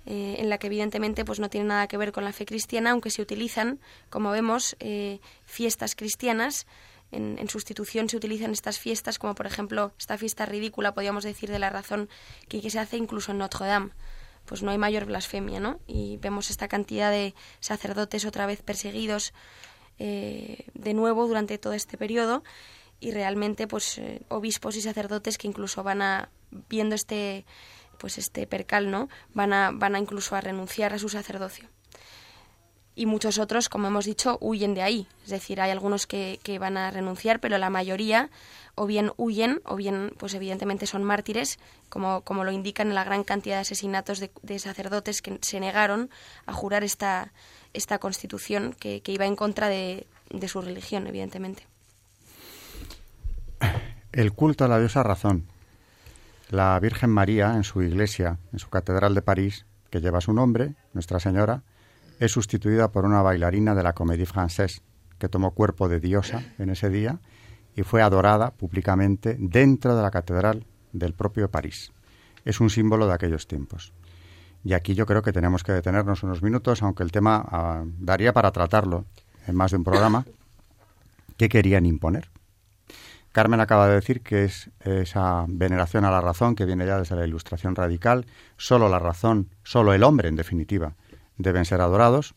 Eh, en la que evidentemente pues no tiene nada que ver con la fe cristiana, aunque se utilizan, como vemos, eh, fiestas cristianas. En, sustitución se utilizan estas fiestas, como por ejemplo esta fiesta ridícula, podríamos decir, de la razón que, se hace incluso en Notre Dame pues no hay mayor blasfemia, ¿no? Y vemos esta cantidad de sacerdotes otra vez perseguidos eh, de nuevo durante todo este periodo y realmente pues obispos y sacerdotes que incluso van a viendo este pues este percal, ¿no? Van a, van a incluso a renunciar a su sacerdocio. y muchos otros, como hemos dicho, huyen de ahí. Es decir, hay algunos que, que van a renunciar, pero la mayoría o bien huyen o bien, pues evidentemente son mártires, como, como lo indican la gran cantidad de asesinatos de, sacerdotes que se negaron a jurar esta, esta constitución que, que iba en contra de, de su religión, evidentemente. El culto a la diosa razón. La Virgen María, en su iglesia, en su catedral de París, que lleva su nombre, Nuestra Señora, es sustituida por una bailarina de la Comédie Française, que tomó cuerpo de diosa en ese día y fue adorada públicamente dentro de la catedral del propio París. Es un símbolo de aquellos tiempos. Y aquí yo creo que tenemos que detenernos unos minutos, aunque el tema ah, daría para tratarlo en más de un programa. ¿Qué querían imponer? Carmen acaba de decir que es esa veneración a la razón que viene ya desde la ilustración radical. Solo la razón, solo el hombre, en definitiva, deben ser adorados.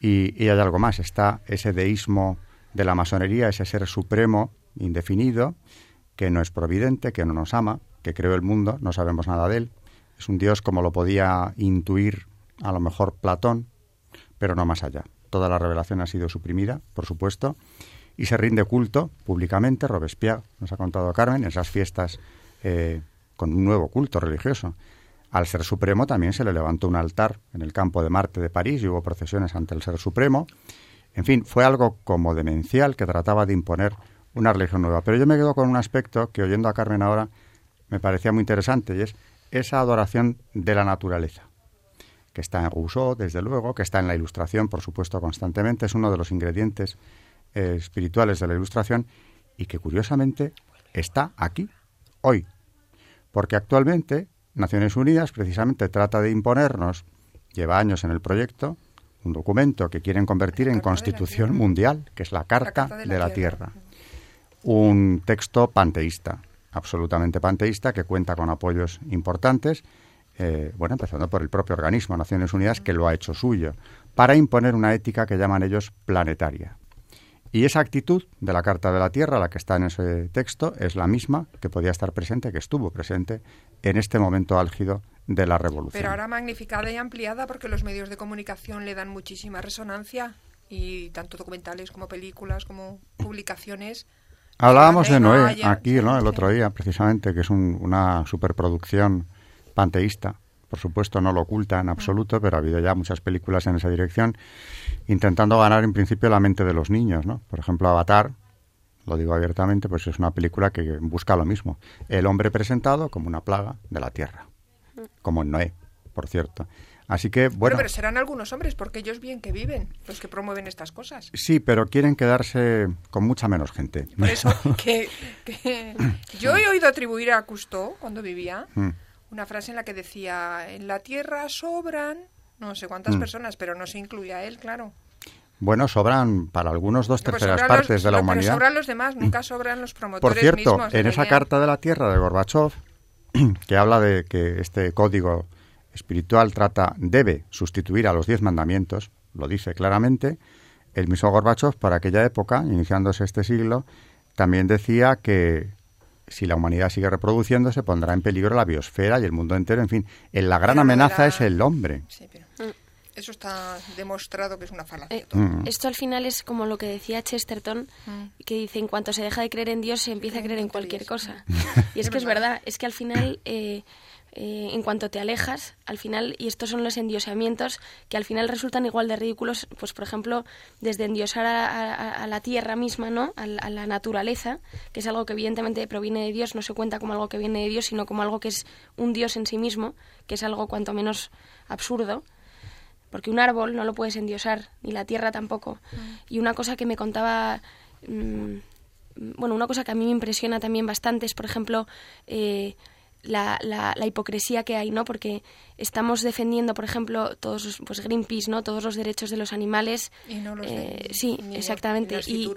Y, y hay algo más, está ese deísmo de la masonería, ese ser supremo, indefinido, que no es providente, que no nos ama, que creó el mundo, no sabemos nada de él. Es un Dios como lo podía intuir a lo mejor Platón, pero no más allá. Toda la revelación ha sido suprimida, por supuesto, y se rinde culto públicamente. Robespierre nos ha contado Carmen en esas fiestas eh, con un nuevo culto religioso. Al Ser Supremo también se le levantó un altar en el campo de Marte de París y hubo procesiones ante el Ser Supremo. En fin, fue algo como demencial que trataba de imponer una religión nueva. Pero yo me quedo con un aspecto que oyendo a Carmen ahora me parecía muy interesante y es esa adoración de la naturaleza, que está en Rousseau, desde luego, que está en la ilustración, por supuesto, constantemente, es uno de los ingredientes eh, espirituales de la ilustración y que curiosamente está aquí, hoy, porque actualmente Naciones Unidas precisamente trata de imponernos, lleva años en el proyecto, un documento que quieren convertir en constitución mundial, que es la Carta, de la, Tierra. Un texto panteísta, absolutamente panteísta, que cuenta con apoyos importantes, eh, bueno, empezando por el propio organismo, Naciones Unidas, que lo ha hecho suyo, para imponer una ética que llaman ellos planetaria. Y esa actitud de la Carta de la Tierra, la que está en ese texto, es la misma que podía estar presente, que estuvo presente en este momento álgido de la revolución. Pero ahora magnificada y ampliada porque los medios de comunicación le dan muchísima resonancia y tanto documentales como películas como publicaciones. Hablábamos de Noé aquí ¿no? el otro día, precisamente, que es una superproducción panteísta. Por supuesto, no lo oculta en absoluto, pero ha habido ya muchas películas en esa dirección, intentando ganar en principio la mente de los niños. ¿no? Por ejemplo, Avatar, lo digo abiertamente, pues es una película que busca lo mismo. El hombre presentado como una plaga de la tierra como en Noé, por cierto. Así que, bueno. Pero, serán algunos hombres, porque ellos bien que viven, los que promueven estas cosas. Sí, pero quieren quedarse con mucha menos gente. Por eso, [laughs] que, [coughs] yo he oído atribuir a Cousteau, cuando vivía, mm. Una frase en la que decía: En la tierra sobran no sé cuántas mm. personas, pero no se incluye a él, claro. Bueno, sobran para algunos dos pues terceras partes de la humanidad. Pero sobran los demás, nunca mm. sobran los promotores. Por cierto, en esa Carta de la Tierra de Gorbachev, [clears throat] que habla de que este código espiritual trata, debe sustituir a los diez mandamientos, lo dice claramente, el mismo Gorbachev para aquella época, iniciándose este siglo, también decía que si la humanidad sigue reproduciéndose pondrá en peligro la biosfera y el mundo entero, en fin, la gran amenaza es el hombre. Eso está demostrado que es una falacia. Eh, mm. Esto al final es como lo que decía Chesterton, mm. que dice, en cuanto se deja de creer en Dios, se empieza a creer en cualquier cosa. [laughs] y es que es verdad, es que al final, eh, eh, en cuanto te alejas, al final, y estos son los endiosamientos que al final resultan igual de ridículos, pues por ejemplo, desde endiosar a, la tierra misma, ¿no? A, a, la naturaleza, que es algo que evidentemente proviene de Dios, no se cuenta como algo que viene de Dios, sino como algo que es un Dios en sí mismo, que es algo cuanto menos absurdo porque un árbol no lo puedes endiosar, ni la tierra tampoco. Mm. Y una cosa que me contaba, mm, bueno, una cosa que a mí me impresiona también bastante es, por ejemplo, eh, la, la, hipocresía que hay, ¿no? Porque estamos defendiendo, por ejemplo, todos, pues Greenpeace, ¿no? Todos los derechos de los animales. Y no los eh, sí, exactamente. Y,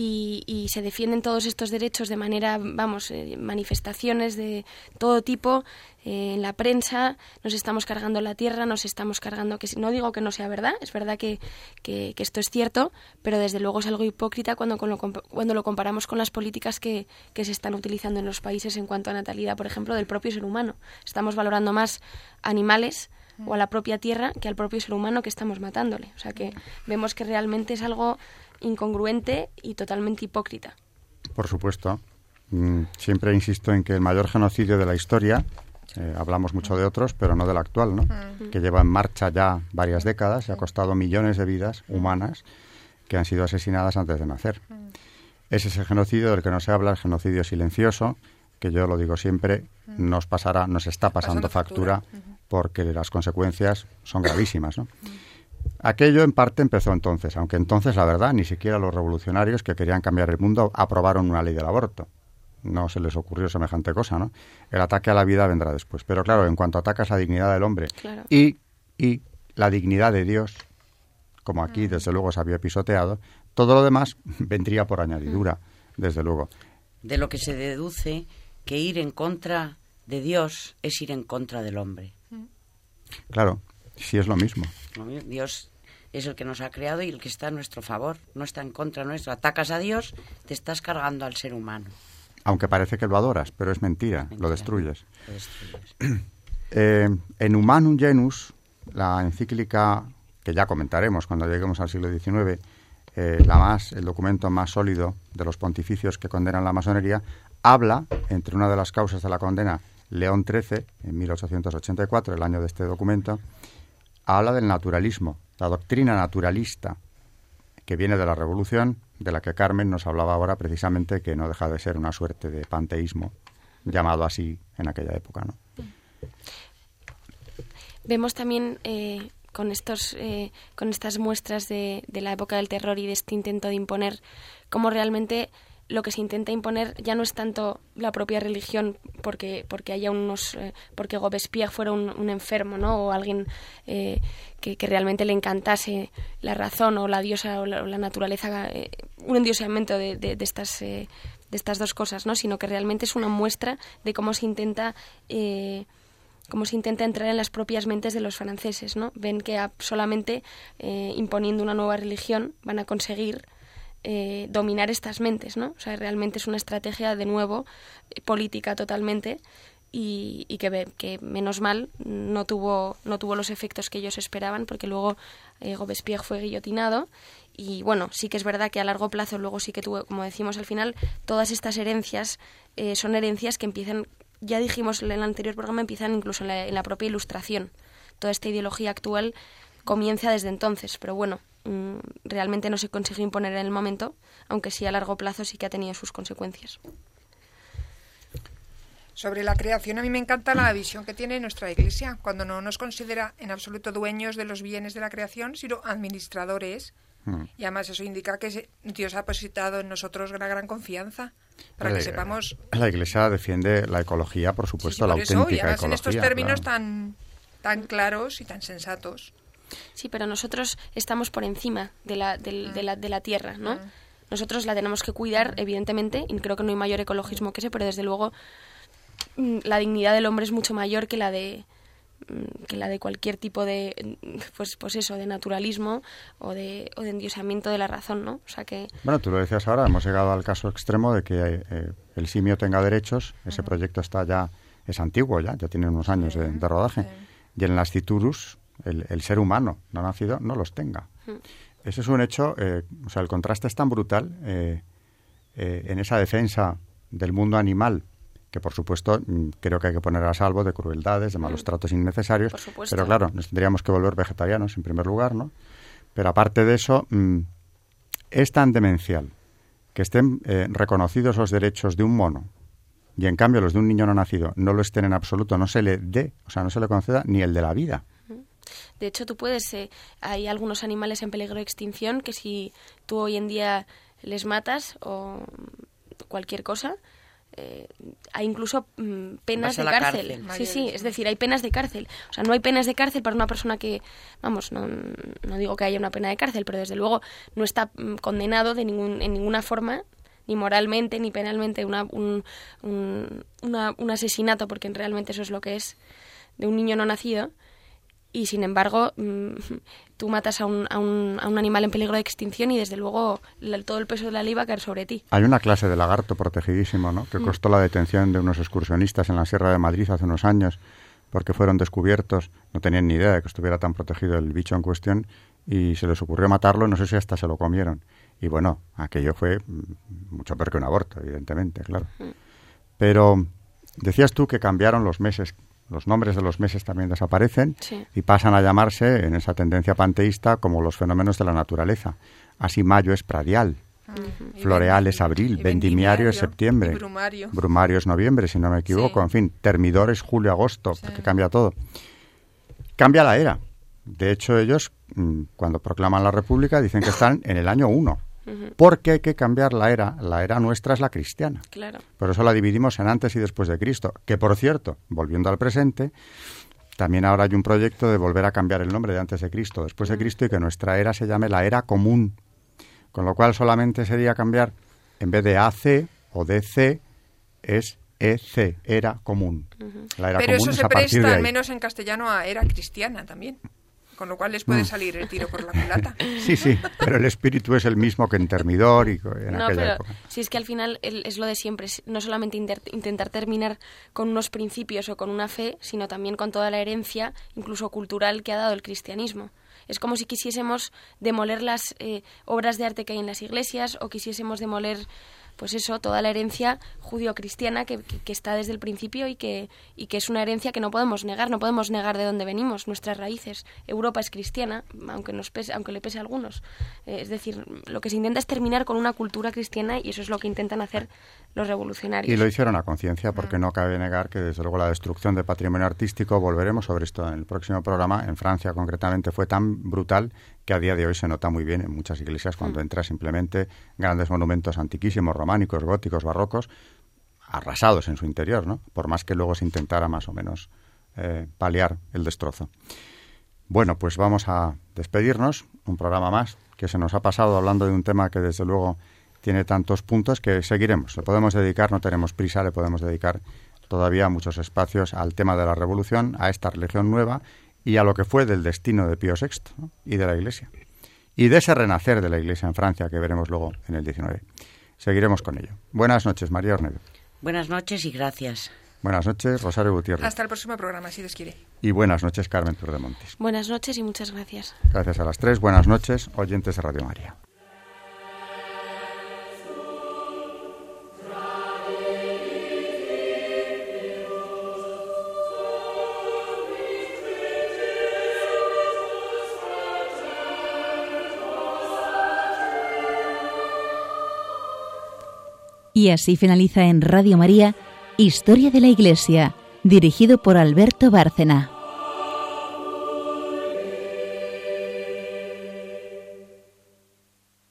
y, se defienden todos estos derechos de manera, vamos, eh, manifestaciones de todo tipo eh, en la prensa, nos estamos cargando la tierra, nos estamos cargando, que no digo que no sea verdad, es verdad que, que, esto es cierto, pero desde luego es algo hipócrita cuando, lo, cuando lo comparamos con las políticas que, que se están utilizando en los países en cuanto a natalidad, por ejemplo, del propio ser humano. Estamos valorando más animales o a la propia tierra que al propio ser humano que estamos matándole. O sea que vemos que realmente es algo incongruente y totalmente hipócrita. Por supuesto. Mm, siempre insisto en que el mayor genocidio de la historia, eh, hablamos mucho de otros, pero no del actual, ¿no? que lleva en marcha ya varias décadas y ha costado millones de vidas humanas que han sido asesinadas antes de nacer. Ese es el genocidio del que no se habla, el genocidio silencioso, que yo lo digo siempre, nos pasará, nos está pasando, factura, porque las consecuencias son gravísimas. ¿no? Aquello en parte empezó entonces, aunque entonces, la verdad, ni siquiera los revolucionarios que querían cambiar el mundo aprobaron una ley del aborto. No se les ocurrió semejante cosa, ¿no? El ataque a la vida vendrá después. Pero claro, en cuanto atacas la dignidad del hombre y, y la dignidad de Dios, como aquí mm. desde luego se había pisoteado, todo lo demás [laughs] vendría por añadidura, mm. desde luego. De lo que se deduce que ir en contra de Dios es ir en contra del hombre. Claro, sí es lo mismo. Dios es el que nos ha creado y el que está a nuestro favor, no está en contra nuestro. Atacas a Dios, te estás cargando al ser humano. Aunque parece que lo adoras, pero es mentira, lo destruyes. [clears throat] Eh, en Humanum Genus, la encíclica que ya comentaremos cuando lleguemos al siglo XIX, eh, la más, el documento más sólido de los pontificios que condenan la masonería, habla, entre una de las causas de la condena, León XIII, en 1884, el año de este documento, habla del naturalismo, la doctrina naturalista que viene de la Revolución, de la que Carmen nos hablaba ahora precisamente, que no deja de ser una suerte de panteísmo, llamado así en aquella época. ¿no? Vemos también eh, con, estos, eh, con estas muestras de, de la época del terror y de este intento de imponer cómo realmente lo que se intenta imponer ya no es tanto la propia religión porque porque haya unos eh, porque Robespierre fuera un, enfermo no o alguien eh, que, realmente le encantase la razón o la diosa o la, naturaleza eh, un endiosamiento de, de, estas de estas dos cosas no sino que realmente es una muestra de cómo se intenta cómo se intenta entrar en las propias mentes de los franceses no ven que solamente imponiendo una nueva religión van a conseguir eh, dominar estas mentes, ¿no? O sea, realmente es una estrategia, de nuevo, política totalmente y, que, que, menos mal no tuvo, no tuvo los efectos que ellos esperaban porque luego eh, Robespierre fue guillotinado y bueno, sí que es verdad que a largo plazo luego sí que tuvo, como decimos al final, todas estas herencias eh, son herencias que empiezan, ya dijimos en el anterior programa, empiezan incluso en la, en la propia ilustración. Toda esta ideología actual comienza desde entonces, pero bueno, Mm, realmente no se consiguió imponer en el momento, aunque sí a largo plazo sí que ha tenido sus consecuencias. Sobre la creación, a mí me encanta la visión que tiene nuestra Iglesia, cuando no nos considera en absoluto dueños de los bienes de la creación, sino administradores. Mm. Y además eso indica que Dios ha depositado en nosotros una gran confianza para que sepamos. La Iglesia defiende la ecología, por supuesto, la auténtica en estos términos tan, tan claros y tan sensatos. Sí, pero nosotros estamos por encima de la, de, la, de la tierra, ¿no? Ah. Nosotros la tenemos que cuidar, evidentemente, y creo que no hay mayor ecologismo que ese, pero desde luego mm, la dignidad del hombre es mucho mayor que la de mm, que la de cualquier tipo de pues pues eso de naturalismo o de, o de endiosamiento de la razón no o sea que bueno tú lo decías ahora hemos llegado al caso extremo de que eh, el simio tenga derechos ese proyecto está ya es antiguo ya ya tiene unos años de, rodaje. Y en las citurus el, ser humano no nacido no los tenga. Hmm. Ese es un hecho, eh, o sea, el contraste es tan brutal eh, eh, en esa defensa del mundo animal, que por supuesto mm, creo que hay que poner a salvo de crueldades, de malos hmm. tratos innecesarios, pero claro, nos tendríamos que volver vegetarianos en primer lugar, ¿no? Pero aparte de eso, mm, es tan demencial que estén reconocidos los derechos de un mono y en cambio los de un niño no nacido no lo estén en absoluto, no se le dé, o sea, no se le conceda ni el de la vida. De hecho, tú puedes, eh, hay algunos animales en peligro de extinción que si tú hoy en día les matas o cualquier cosa, eh, hay incluso mm, penas de cárcel. Sí, sí, es decir, hay penas de cárcel. O sea, no hay penas de cárcel para una persona que, vamos, no, no digo que haya una pena de cárcel, pero desde luego no está mm, condenado de ningún, en ninguna forma ni moralmente ni penalmente una, un, un, un asesinato, porque realmente eso es lo que es, de un niño no nacido, y sin embargo mm, tú matas a un, a, un, a un, animal en peligro de extinción y desde luego todo el peso de la ley va a caer sobre ti. Hay una clase de lagarto protegidísimo, ¿no? Que mm. costó la detención de unos excursionistas en la Sierra de Madrid hace unos años porque fueron descubiertos, no tenían ni idea de que estuviera tan protegido el bicho en cuestión y se les ocurrió matarlo, no sé si hasta se lo comieron. Y bueno, aquello fue mm, mucho peor que un aborto, evidentemente, claro. Pero decías tú que cambiaron los meses, los nombres de los meses también desaparecen y pasan a llamarse, en esa tendencia panteísta, como los fenómenos de la naturaleza. Así mayo es pradial, Floreal es abril, vendimiario, es septiembre, brumario. es noviembre, si no me equivoco, en fin, termidor es julio, agosto, porque cambia todo. Cambia la era. De hecho, ellos, mm, cuando proclaman la República, dicen que están en el año 1. Porque hay que cambiar la era. La era nuestra es la cristiana. Claro. Por eso la dividimos en antes y después de Cristo. Que, por cierto, volviendo al presente, también ahora hay un proyecto de volver a cambiar el nombre de antes de Cristo, después de Cristo, y que nuestra era se llame la era común con lo cual solamente sería cambiar, en vez de AC o DC, es EC, era común. Pero eso se presta, al menos en castellano, a era cristiana también. Con lo cual les puede mm. salir el tiro por la culata. [laughs] Sí, sí, pero el espíritu es el mismo que en Termidor y en no, aquella pero Si es que al final es lo de siempre, no solamente intentar terminar con unos principios o con una fe, sino también con toda la herencia, incluso cultural, que ha dado el cristianismo. Es como si quisiésemos demoler las eh, obras de arte que hay en las iglesias o quisiésemos demoler pues eso, toda la herencia judío-cristiana que, que, está desde el principio y que, y que es una herencia que no podemos negar, no podemos negar de dónde venimos, nuestras raíces. Europa es cristiana, aunque, nos pese, aunque le pese a algunos. Eh, es decir, lo que se intenta es terminar con una cultura cristiana y eso es lo que intentan hacer los revolucionarios. Y lo hicieron a conciencia, porque no cabe negar que desde luego la destrucción del patrimonio artístico, volveremos sobre esto en el próximo programa, en Francia concretamente fue tan brutal que a día de hoy se nota muy bien en muchas iglesias cuando entra simplemente grandes monumentos antiquísimos, románicos, góticos, barrocos, arrasados en su interior, ¿no? Por más que luego se intentara más o menos eh, paliar el destrozo. Bueno, pues vamos a despedirnos, un programa más que se nos ha pasado hablando de un tema que desde luego tiene tantos puntos que seguiremos. Le podemos dedicar, no tenemos prisa, le podemos dedicar todavía muchos espacios al tema de la revolución, a esta religión nueva y a lo que fue del destino de Pío VI y de la Iglesia. Y de ese renacer de la Iglesia en Francia que veremos luego en el 19. Seguiremos con ello. Buenas noches, María Ornedo. Buenas noches y gracias. Buenas noches, Rosario Gutiérrez. Hasta el próximo programa, si Dios quiere. Y buenas noches, Carmen Montes. Buenas noches y muchas gracias. Gracias a las tres. Buenas noches, oyentes de Radio María. Y así finaliza en Radio María Historia de la Iglesia, dirigido por Alberto Bárcena.